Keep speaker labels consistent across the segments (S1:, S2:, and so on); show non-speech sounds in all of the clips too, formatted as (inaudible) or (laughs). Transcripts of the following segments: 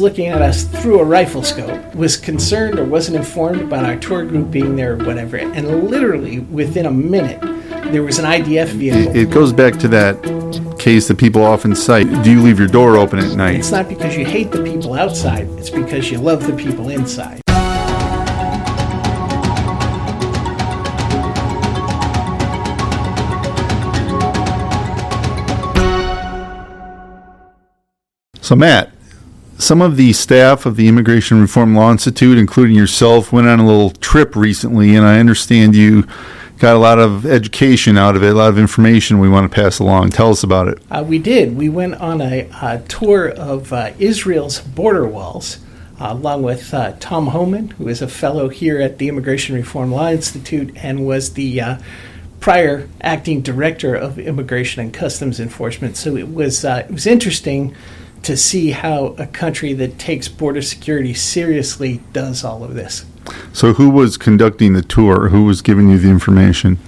S1: looking at us through a rifle scope, was concerned or wasn't informed about our tour group being there or whatever. And literally within a minute, there was an IDF vehicle.
S2: It, it goes back to that case that people often cite. Do you leave your door open at night?
S1: It's not because you hate the people outside, it's because you love the people inside.
S2: So, Matt, some of the staff of the Immigration Reform Law Institute, including yourself, went on a little trip recently, and I understand you got a lot of education out of it, a lot of information we want to pass along. Tell us about it.
S1: Uh, we did. We went on a, a tour of uh, Israel's border walls. Uh, along with uh, Tom Homan, who is a fellow here at the Immigration Reform Law Institute and was the uh, prior acting director of Immigration and Customs Enforcement. So it was uh, it was interesting to see how a country that takes border security seriously does all of this.
S2: So, who was conducting the tour? Who was giving you the information?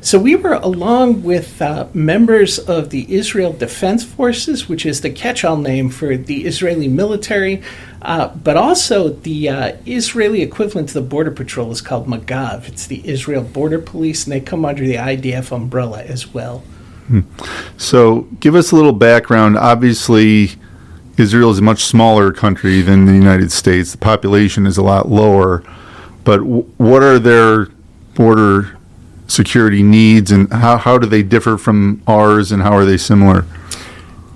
S1: So, we were along with uh, members of the Israel Defense Forces, which is the catch all name for the Israeli military, uh, but also the uh, Israeli equivalent to the Border Patrol is called Magav. It's the Israel Border Police, and they come under the IDF umbrella as well.
S2: So, give us a little background. Obviously, Israel is a much smaller country than the United States. The population is a lot lower. But w- what are their border security needs, and how, how do they differ from ours, and how are they similar?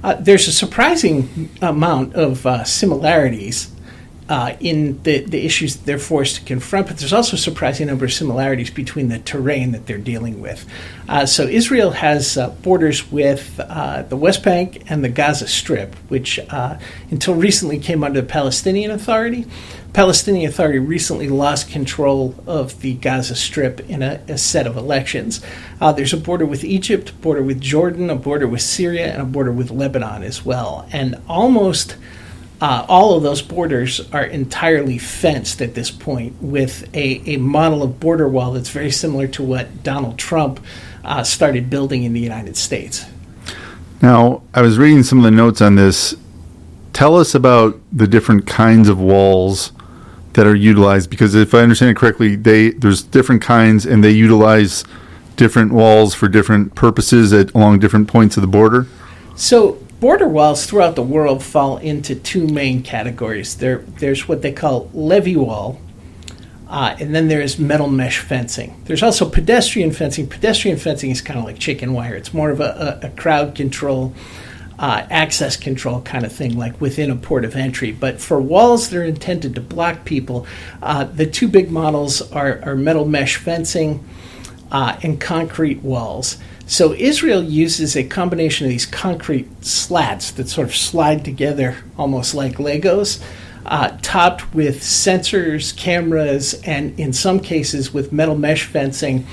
S1: Uh, there's a surprising amount of uh, similarities uh, in the, the issues they're forced to confront, but there's also a surprising number of similarities between the terrain that they're dealing with. Uh, so Israel has uh, borders with uh, the West Bank and the Gaza Strip, which uh, until recently came under the Palestinian Authority. Palestinian Authority recently lost control of the Gaza Strip in a, a set of elections. Uh, there's a border with Egypt, border with Jordan, a border with Syria, and a border with Lebanon as well. And almost uh, all of those borders are entirely fenced at this point with a, a model of border wall that's very similar to what Donald Trump uh, started building in the United States.
S2: Now, I was reading some of the notes on this. Tell us about the different kinds of walls that are utilized because if I understand it correctly, they there's different kinds and they utilize different walls for different purposes at along different points of the border.
S1: So border walls throughout the world fall into two main categories. There, there's what they call levee wall, uh, and then there's metal mesh fencing. There's also pedestrian fencing. Pedestrian fencing is kind of like chicken wire. It's more of a, a, a crowd control, uh, access control kind of thing, like within a port of entry. But for walls that are intended to block people, uh, the two big models are, are metal mesh fencing uh, and concrete walls. So Israel uses a combination of these concrete slats that sort of slide together almost like Legos, uh, topped with sensors, cameras, and in some cases with metal mesh fencing.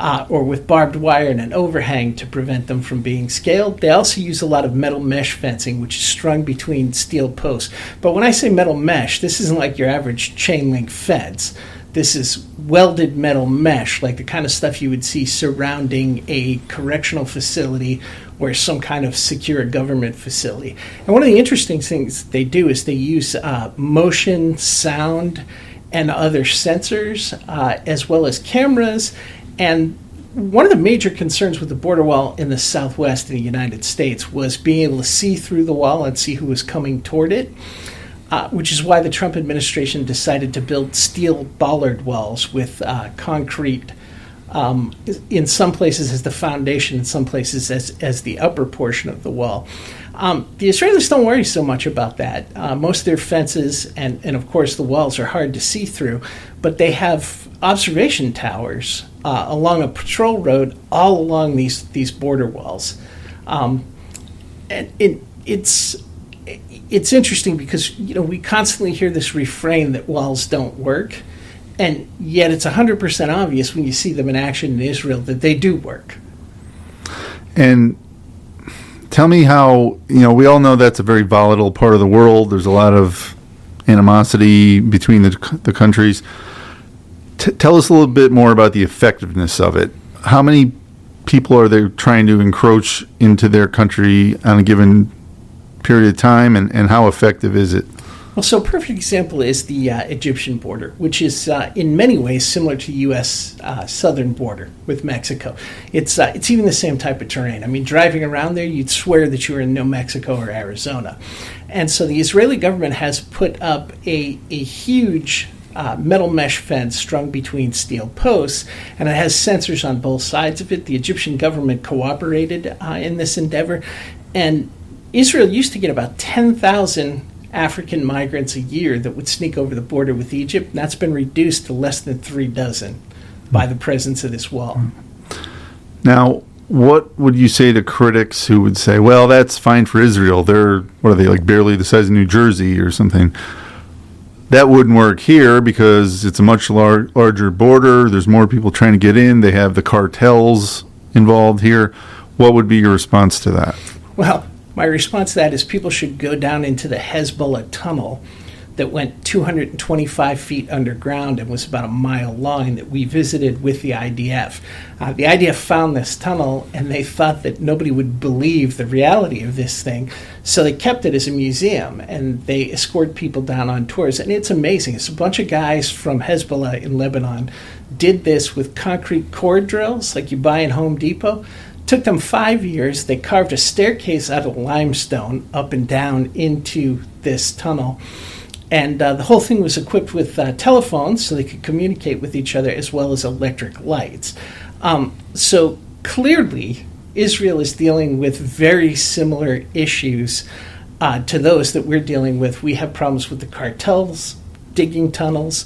S1: Uh, or with barbed wire and an overhang to prevent them from being scaled. They also use a lot of metal mesh fencing, which is strung between steel posts. But when I say metal mesh, this isn't like your average chain link fence. This is welded metal mesh, like the kind of stuff you would see surrounding a correctional facility or some kind of secure government facility. And one of the interesting things they do is they use uh, motion, sound, and other sensors, uh, as well as cameras. And one of the major concerns with the border wall in the southwest of the United States was being able to see through the wall and see who was coming toward it uh, which is why the Trump administration decided to build steel bollard walls with uh, concrete. Um, in some places as the foundation, in some places as, as the upper portion of the wall. Um, the Israelis don't worry so much about that. Uh, most of their fences and, and, of course, the walls are hard to see through, but they have observation towers uh, along a patrol road all along these, these border walls. Um, and it, it's it's interesting because you know we constantly hear this refrain that walls don't work, and yet it's hundred percent obvious when you see them in action in Israel that they do work.
S2: And tell me how you know we all know that's a very volatile part of the world. There's a lot of animosity between the the countries. T- tell us a little bit more about the effectiveness of it. How many people are they trying to encroach into their country on a given period of time, and, and how effective is it?
S1: Well, so a perfect example is the uh, Egyptian border, which is uh, in many ways similar to the U.S. Uh, southern border with Mexico. It's uh, it's even the same type of terrain. I mean, driving around there, you'd swear that you were in New Mexico or Arizona. And so the Israeli government has put up a, a huge uh, metal mesh fence strung between steel posts, and it has sensors on both sides of it. The Egyptian government cooperated uh, in this endeavor, and Israel used to get about 10,000 African migrants a year that would sneak over the border with Egypt. And that's been reduced to less than three dozen by the presence of this wall.
S2: Now, what would you say to critics who would say, well, that's fine for Israel? They're, what are they, like barely the size of New Jersey or something? That wouldn't work here because it's a much lar- larger border. There's more people trying to get in. They have the cartels involved here. What would be your response to that?
S1: Well, my response to that is people should go down into the Hezbollah tunnel that went 225 feet underground and was about a mile long that we visited with the IDF. Uh, the IDF found this tunnel and they thought that nobody would believe the reality of this thing, so they kept it as a museum and they escort people down on tours. And it's amazing. It's a bunch of guys from Hezbollah in Lebanon did this with concrete core drills like you buy in Home Depot took them five years. They carved a staircase out of limestone up and down into this tunnel. And uh, the whole thing was equipped with uh, telephones so they could communicate with each other as well as electric lights. Um, so clearly, Israel is dealing with very similar issues uh, to those that we're dealing with. We have problems with the cartels digging tunnels.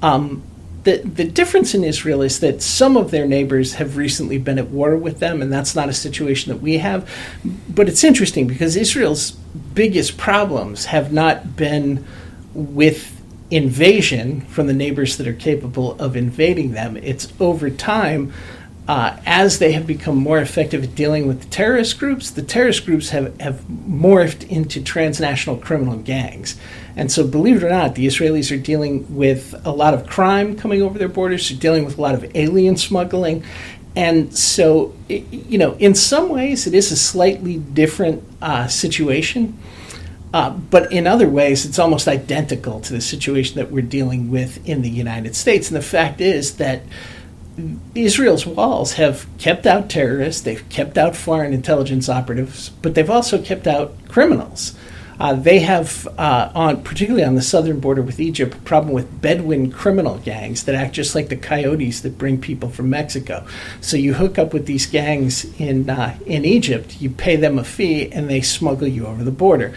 S1: Um, the, the difference in Israel is that some of their neighbors have recently been at war with them, and that's not a situation that we have. But it's interesting because Israel's biggest problems have not been with invasion from the neighbors that are capable of invading them. It's over time, uh, as they have become more effective at dealing with the terrorist groups, the terrorist groups have, have morphed into transnational criminal gangs. And so, believe it or not, the Israelis are dealing with a lot of crime coming over their borders, they're dealing with a lot of alien smuggling. And so, you know, in some ways, it is a slightly different uh, situation. Uh, but in other ways, it's almost identical to the situation that we're dealing with in the United States. And the fact is that Israel's walls have kept out terrorists, they've kept out foreign intelligence operatives, but they've also kept out criminals. Uh, they have, uh, on particularly on the southern border with Egypt, a problem with Bedouin criminal gangs that act just like the coyotes that bring people from Mexico. So you hook up with these gangs in uh, in Egypt, you pay them a fee, and they smuggle you over the border.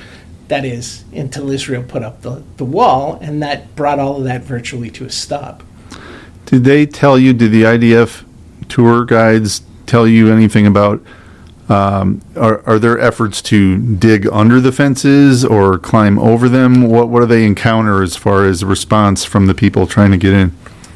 S1: That is, until Israel put up the, the wall, and that brought all of that virtually to a stop.
S2: Did they tell you, did the IDF tour guides tell you anything about? Um, are, are there efforts to dig under the fences or climb over them? What, what do they encounter as far as response from the people trying to get in?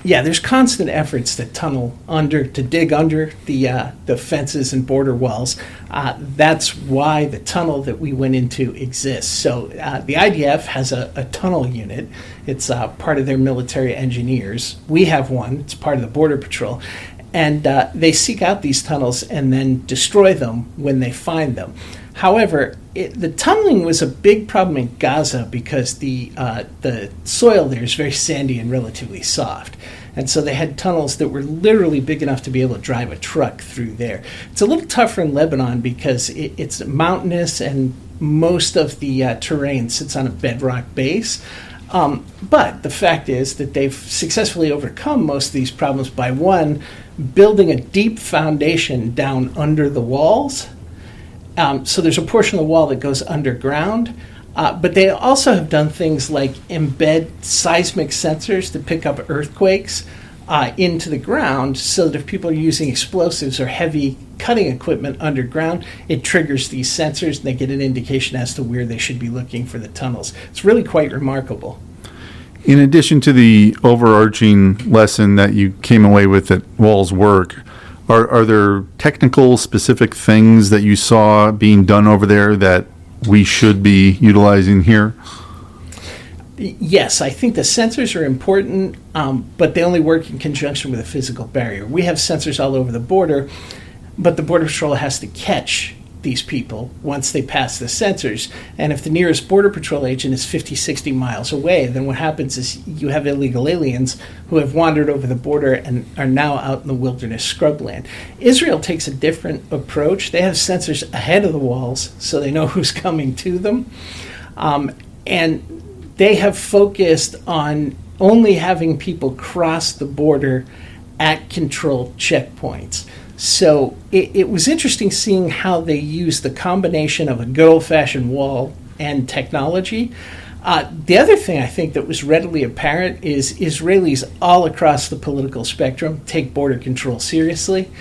S1: Yeah, there's constant efforts to tunnel under, to dig under the uh, the fences and border walls. Uh, that's why the tunnel that we went into exists. So uh, the IDF has a, a tunnel unit. It's uh, part of their military engineers. We have one. It's part of the Border Patrol, and uh, they seek out these tunnels and then destroy them when they find them. However, it, the tunneling was a big problem in Gaza because the uh, the soil there is very sandy and relatively soft, and so they had tunnels that were literally big enough to be able to drive a truck through there. It's a little tougher in Lebanon because it, it's mountainous and most of the uh, terrain sits on a bedrock base. Um, but the fact is that they've successfully overcome most of these problems by one, building a deep foundation down under the walls um, so there's a portion of the wall that goes underground. Uh, but they also have done things like embed seismic sensors to pick up earthquakes uh, into the ground so that if people are using explosives or heavy cutting equipment underground, it triggers these sensors and they get an indication as to where they should be looking for the tunnels. It's really quite remarkable.
S2: In addition to the overarching lesson that you came away with that walls work, are, are there technical specific things that you saw being done over there that we should be utilizing here?
S1: Yes, I think the sensors are important, um, but they only work in conjunction with a physical barrier. We have sensors all over the border, but the Border Patrol has to catch these people once they pass the sensors. And if the nearest Border Patrol agent is 50, 60 miles away, then what happens is you have illegal aliens who have wandered over the border and are now out in the wilderness scrubland. Israel takes a different approach. They have sensors ahead of the walls so they know (laughs) who's coming to them. Um, and they have focused on only having people cross the border at controlled checkpoints. So it, it was interesting seeing how they used the combination of a good old fashioned wall and technology. Uh, the other thing I think that was readily apparent is Israelis all across the political spectrum take border control seriously.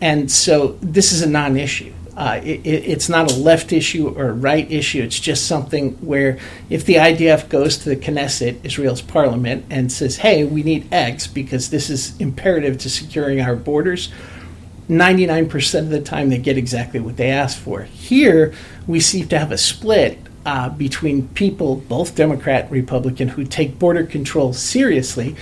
S1: And so this is a non issue. Uh, it, it's not a left issue or a right issue. It's just something where if the IDF goes to the Knesset, Israel's parliament, and says, hey, we need X because this is imperative to securing our borders, 99% of the time they get exactly what they ask for. Here, we seem to have a split uh, between people, both Democrat and Republican, who take border control seriously.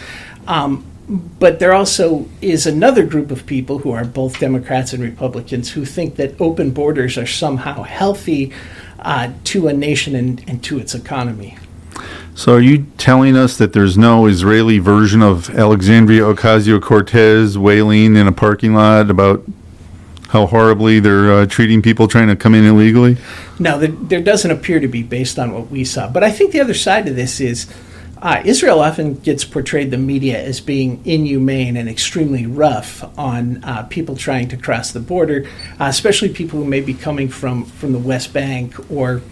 S1: Um, but there also is another group of people who are both Democrats and Republicans who think that open borders are somehow healthy uh, to a nation and, and to its economy.
S2: So, are you telling us that there's no Israeli version of Alexandria Ocasio Cortez wailing in a parking lot about how horribly they're uh, treating people trying to come in illegally?
S1: No, there, there, doesn't appear to be based on what we saw. But I think the other side of this is uh, Israel often gets portrayed the media as being inhumane and extremely rough on uh, people trying to cross the border, uh, especially people who may be coming from, from the West Bank or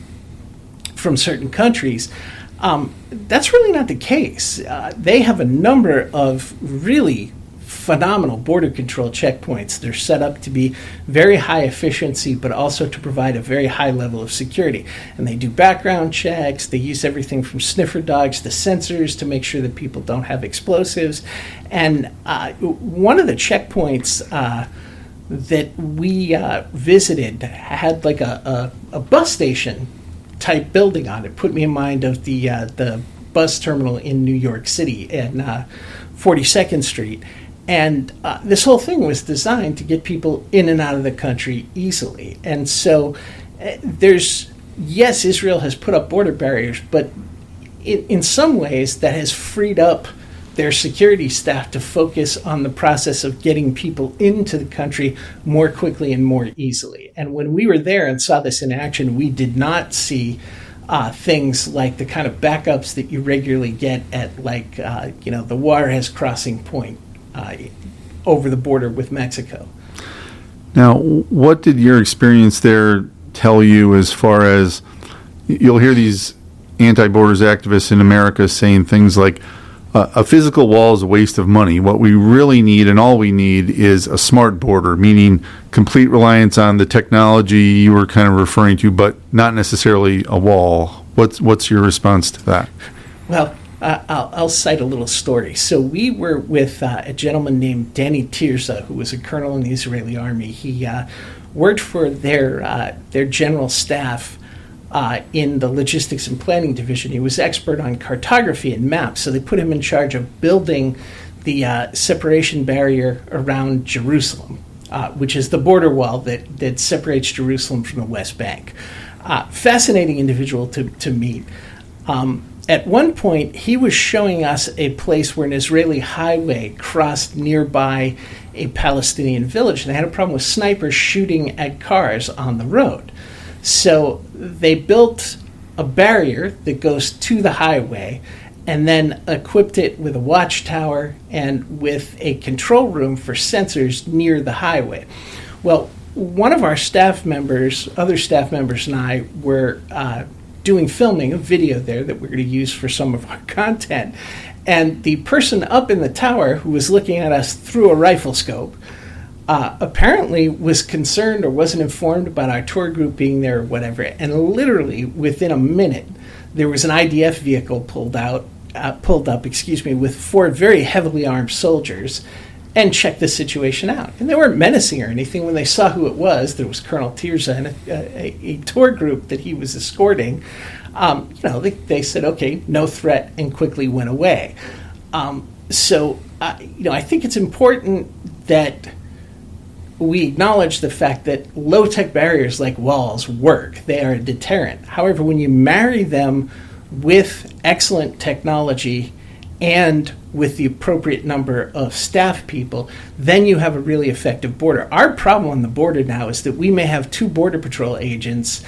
S1: from certain countries. Um, that's really not the case. Uh, they have a number of really phenomenal border control checkpoints. They're set up to be very high efficiency, but also to provide a very high level of security. And they do background checks. They use everything from sniffer dogs to sensors to make sure that people don't have explosives. And uh, one of the checkpoints. Uh, that we uh, visited had like a, a, a bus station type building on it. Put me in mind of the uh, the bus terminal in New York City and uh, 42nd Street. And uh, this whole thing was designed to get people in and out of the country easily. And so uh, there's, yes, Israel has put up border barriers, but in, in some ways that has freed up their security staff to focus on the process of getting people into the country more quickly and more easily. And when we were there and saw this in action, we did not see uh, things like the kind of backups that you regularly get at, like, uh, you know, the Juarez crossing point uh, over the border with Mexico.
S2: Now, what did your experience there tell you as far as you'll hear these anti borders activists in America saying things like, a physical wall is a waste of money. What we really need and all we need is a smart border, meaning complete reliance on the technology you were kind of referring to, but not necessarily a wall. What's what's your response to that?
S1: Well, uh, I'll, I'll, cite a little story. So we were with uh, a gentleman named Danny Tirza, who was a colonel in the Israeli army. He uh, worked for their uh, their general staff uh, in the logistics and planning division. He was expert on cartography and maps, so they put him in charge of building the uh, separation barrier around Jerusalem, uh, which is the border wall that, that separates Jerusalem from the West Bank. Uh, fascinating individual to, to meet. Um, at one point, he was showing us a place where an Israeli highway crossed nearby a Palestinian village. And they had a problem with snipers shooting at cars on the road. So they built a barrier that goes to the highway and then equipped it with a watchtower and with a control room for sensors near the highway. Well, one of our staff members, other staff members, and I were uh, doing filming, a video there that we're going to use for some of our (laughs) content. And the person up in the tower who was looking at us through a rifle scope uh, apparently was concerned or wasn't informed about our tour group being there or whatever. And literally within a minute, there was an IDF vehicle pulled out, uh, pulled up, excuse me, with four very heavily armed soldiers, and checked the situation out. And they weren't menacing or anything. When they saw who it was, there was Colonel Tirza and a, a, a tour group that he was escorting. Um, you know, they, they, said, "Okay, no threat," and quickly went away. Um, so, uh, you know, I think it's important that we acknowledge the fact that low tech barriers like walls work, they are a deterrent. However, when you marry them with excellent technology and with the appropriate number of staff people, then you have a really effective border. Our problem on the border now is that we may have two Border Patrol agents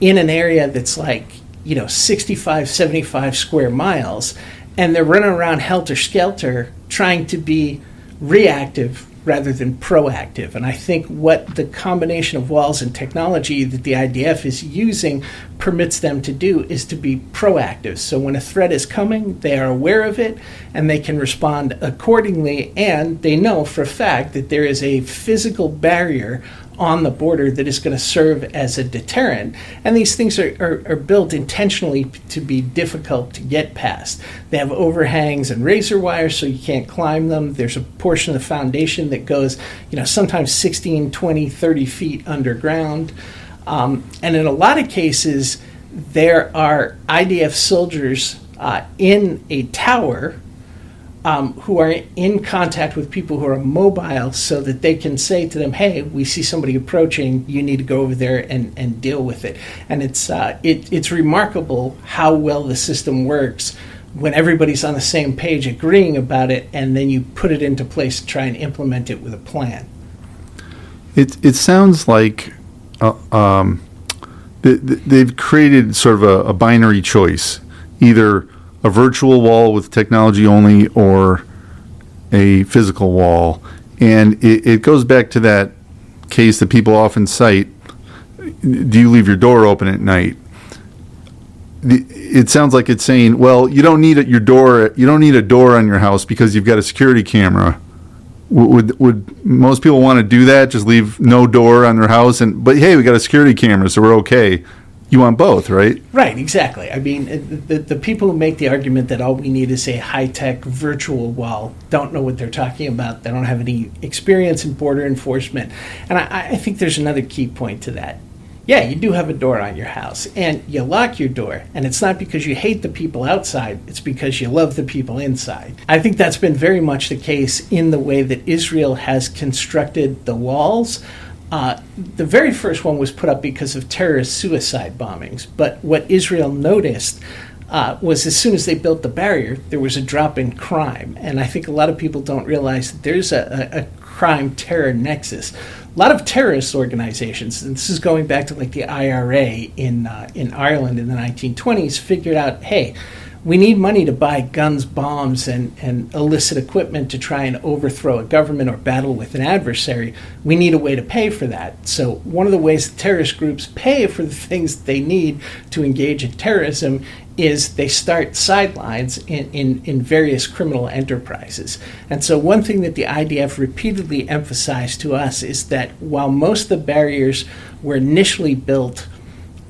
S1: in an area that's like, you know, 65, 75 square miles, and they're running around helter skelter trying to be reactive rather than proactive. And I think what the combination of walls and technology that the IDF is using permits them to do is to be proactive. So when a threat is coming, they are aware of it and they can respond accordingly. And they know for a fact that there is a physical barrier on the border that is going to serve as a deterrent. And these things are, are, are, built intentionally to be difficult to get past. They have overhangs and razor wires so you can't climb them. There's a portion of the foundation that goes, you know, sometimes 16, 20, 30 feet underground. Um, and in a lot of cases, there are IDF soldiers uh, in a tower um, who are in contact with people who are mobile so that they can say to them, hey, we see somebody approaching, you need to go over there and, and deal with it. And it's, uh, it, it's remarkable how well the system works when everybody's on the same page agreeing about it and then you put it into place to try and implement it with a plan.
S2: It, it sounds like uh, um, they've created sort of a, a binary choice. Either a virtual wall with technology only or a physical wall. And it, it goes back to that case that people often cite do you leave your door open at night? it sounds like it's saying, well, you don't need your door. You don't need a door on your house because you've got a security camera. Would would most people want to do that? Just leave no door on their house, and but hey, we got a security camera, so we're okay you want both, right?
S1: Right, exactly. I mean, the, the people who make the argument that all we need is a high tech virtual wall don't know what they're talking about. They don't have any experience in border enforcement. And I, I think there's another key point to that. Yeah, you do have a door on your house, and you lock your door, and it's not because you hate the people outside, it's because you love the people inside. I think that's been very much the case in the way that Israel has constructed the walls. Uh, the very first one was put up because of terrorist suicide bombings. But what Israel noticed uh, was as soon as they built the barrier, there was a drop in crime. And I think a lot of people don't realize that there's a, a, a crime terror nexus. A lot of terrorist organizations, and this is going back to like the IRA in uh, in Ireland in the 1920s, figured out, hey, we need money to buy guns, bombs, and, and illicit equipment to try and overthrow a government or battle with an adversary. We need a way to pay for that. So, one of the ways terrorist groups pay for the things they need to engage in terrorism is they start sidelines in, in, in various criminal enterprises. And so, one thing that the IDF repeatedly emphasized to us is that while most of the barriers were initially built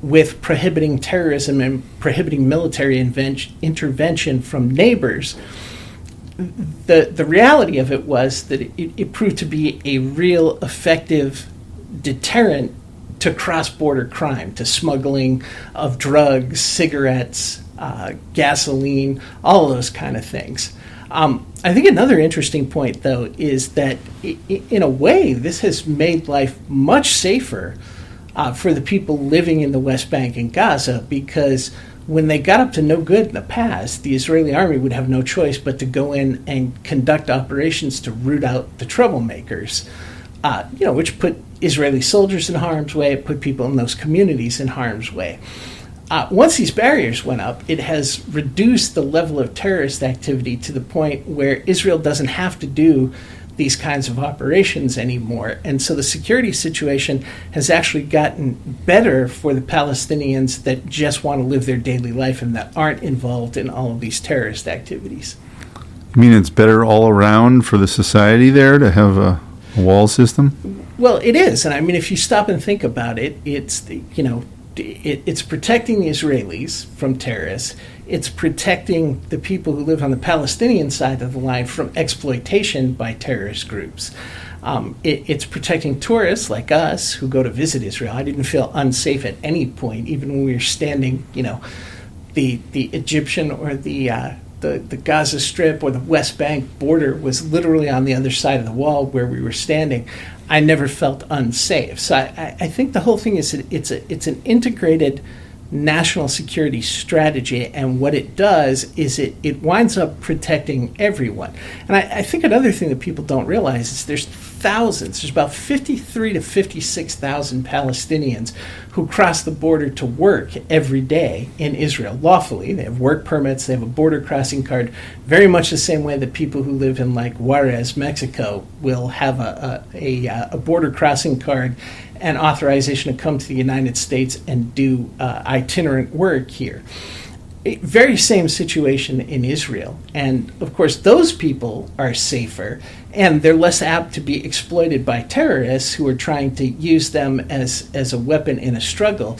S1: with prohibiting terrorism and prohibiting military intervention from neighbors, the, the reality of it was that it, it proved to be a real effective deterrent to cross border crime, to smuggling of drugs, cigarettes, uh, gasoline, all those kind of things. Um, I think another interesting point, though, is that in a way, this has made life much safer uh, for the people living in the West Bank and Gaza because when they got up to no good in the past, the Israeli army would have no choice but to go in and conduct operations to root out the troublemakers, uh, you know, which put Israeli soldiers in harm's way, it put people in those communities in harm's way. Uh, once these barriers went up, it has reduced the level of terrorist activity to the point where Israel doesn't have to do these kinds of operations anymore. And so the security situation has actually gotten better for the Palestinians that just want to live their daily life and that aren't involved in all of these terrorist activities.
S2: You mean it's better all around for the society there to have a, wall system?
S1: Well, it is. And I mean, if you stop and think about it, it's, the, you know, it, it's protecting the Israelis from terrorists it's protecting the people who live on the Palestinian side of the line from exploitation by terrorist groups. Um, it, it's protecting tourists like us who go to visit Israel. I didn't feel unsafe at any point, even when we were standing, you know, the the Egyptian or the uh, the, the Gaza Strip or the West Bank border was literally on the other side of the wall where we were standing, I never felt unsafe. So I, I think the whole thing is it's a it's an integrated national security strategy, and what it does is it, it winds up protecting everyone. And I, I think another thing that people don't realize is there's thousands, there's about 53 to 56,000 Palestinians who cross the border to work every day in Israel lawfully. They have work permits, they have a border crossing card, very much the same way that people who live in like Juarez, Mexico, will have a, a, a, a border crossing card and authorization to come to the United States and do uh, itinerant work here. very same situation in Israel. And of course, those people are safer and they're less apt to be exploited by terrorists who are trying to use them as, as a weapon in a struggle.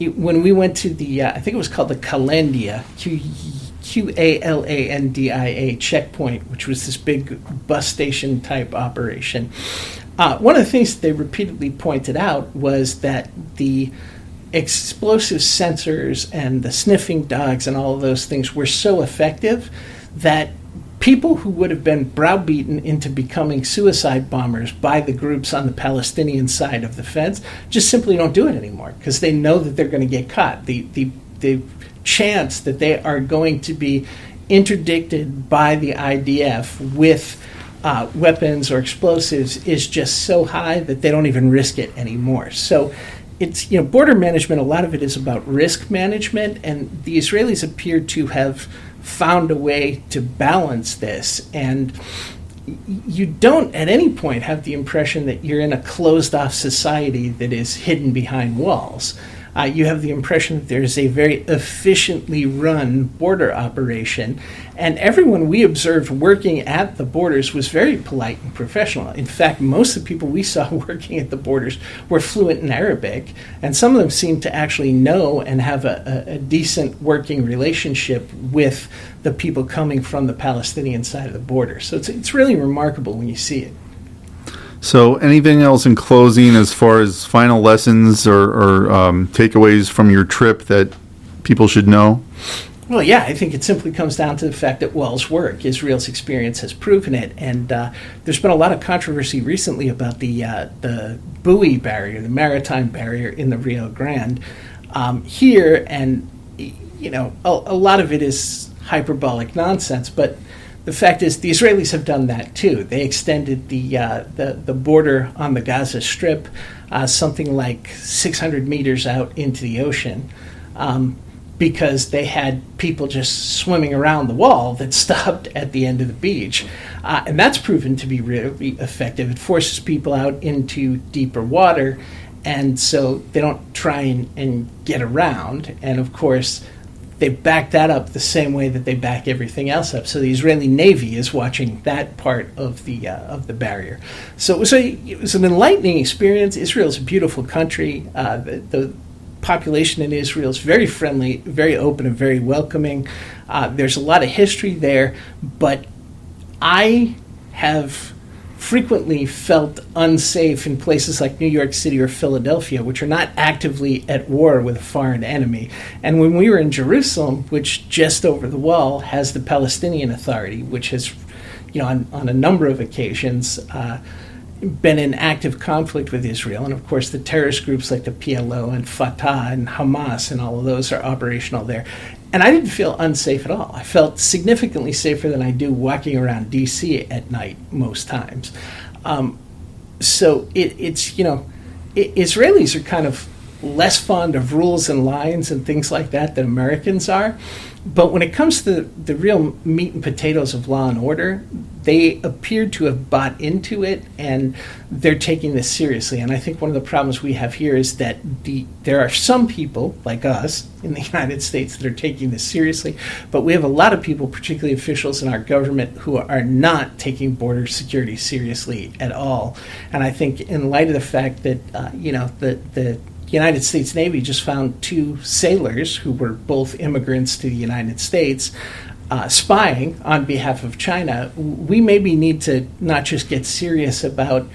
S1: when we went to the, uh, I think it was called the Qalandia, Q A L A N D I A checkpoint, which was this big bus station type operation. Uh, one of the things they repeatedly pointed out was that the explosive sensors and the sniffing dogs and all of those things were so effective that people who would have been browbeaten into becoming suicide bombers by the groups on the Palestinian side of the fence just simply don't do it anymore because they know that they're going to get caught. The, the, the chance that they are going to be interdicted by the IDF with uh, weapons or explosives is just so high that they don't even risk it anymore. So it's you know border management. A lot of it is about risk management, and the Israelis appear to have found a way to balance this. And you don't at any point have the impression that you're in a closed off society that is hidden behind walls uh, you have the impression that there's a very efficiently run border operation. And everyone we observed working at the borders was very polite and professional. In fact, most of the people we saw (laughs) working at the borders were fluent in Arabic, and some of them seemed to actually know and have a, a, a decent working relationship with the people coming from the Palestinian side of the border. So it's, it's really remarkable when you see it.
S2: So, anything else in closing as far as final lessons or, or um, takeaways from your trip that people should know?
S1: Well, yeah, I think it simply comes down to the fact that Wells' work. Israel's experience has proven it, and uh, there's been a lot of controversy recently about the uh, the buoy barrier, the maritime barrier in the Rio Grande. Um, here, and you know, a, a lot of it is hyperbolic nonsense, but the fact is, the Israelis have done that too. They extended the uh, the, the border on the Gaza Strip uh, something like 600 meters out into the ocean. Um, because they had people just swimming around the wall that (laughs) stopped at the end of the beach. Uh, and that's proven to be really effective. It forces people out into deeper water, and so they don't try and, and get around. And of course, they back that up the same way that they back everything else up. So the Israeli Navy is watching that part of the uh, of the barrier. So it was a it was an enlightening experience. Israel is a beautiful country. Uh, the, the, population in Israel is very friendly, very open, and very welcoming. Uh, there's a lot of history there, but I have frequently felt unsafe in places like New York City or Philadelphia, which are not actively at war with a foreign enemy. And when we were in Jerusalem, which just over the wall has the Palestinian Authority, which has, you know, on, on a number of occasions, uh, been in active conflict with Israel. And of course, the terrorist groups like the PLO and Fatah and Hamas and all of those are operational there. And I didn't feel unsafe at all. I felt significantly safer than I do walking around DC at night most times. Um, so it, it's, you know, it, Israelis are kind of less fond of rules and lines and things like that than Americans are. But when it comes to the real meat and potatoes of law and order, they appear to have bought into it and they're taking this seriously. And I think one of the problems we have here is that the there are some people like us in the (laughs) United States that are taking this seriously, but we have a lot of people, particularly officials in our government, who are not taking border security seriously at all. And I think in light of the fact that uh, you know the the United States Navy just found two sailors who were both immigrants to the United States uh, spying on behalf of China. We maybe need to not just get serious about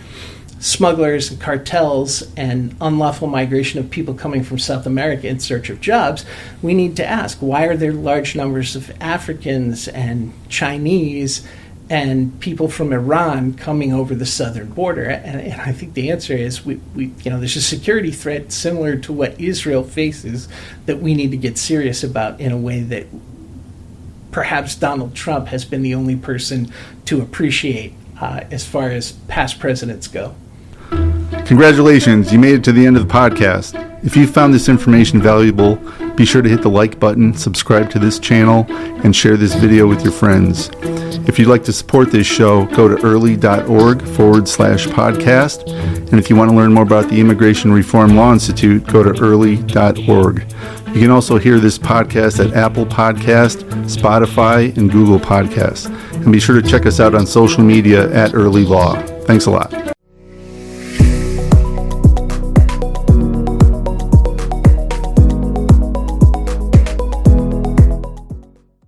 S1: smugglers and cartels and unlawful migration of people coming from South America in search of jobs, we need to ask why are there large numbers of Africans and Chinese and people from Iran coming over the southern border? And, and I think the answer is we, we, you know, there's a security threat similar to what Israel faces that we need to get serious about in a way that perhaps Donald Trump has been the only person to appreciate uh, as far as past presidents go.
S2: Congratulations, you made it to the end of the podcast. If you found this information valuable, be sure to hit the like button, subscribe to this channel, and share this video with your friends. If you'd like to support this show, go to irli.org forward slash podcast. And if you want to learn more about the Immigration Reform Law Institute, go to irli.org. You can also hear this podcast at Apple Podcast, Spotify, and Google Podcasts. And be sure to check us out on social media at IRLI Law. Thanks a lot.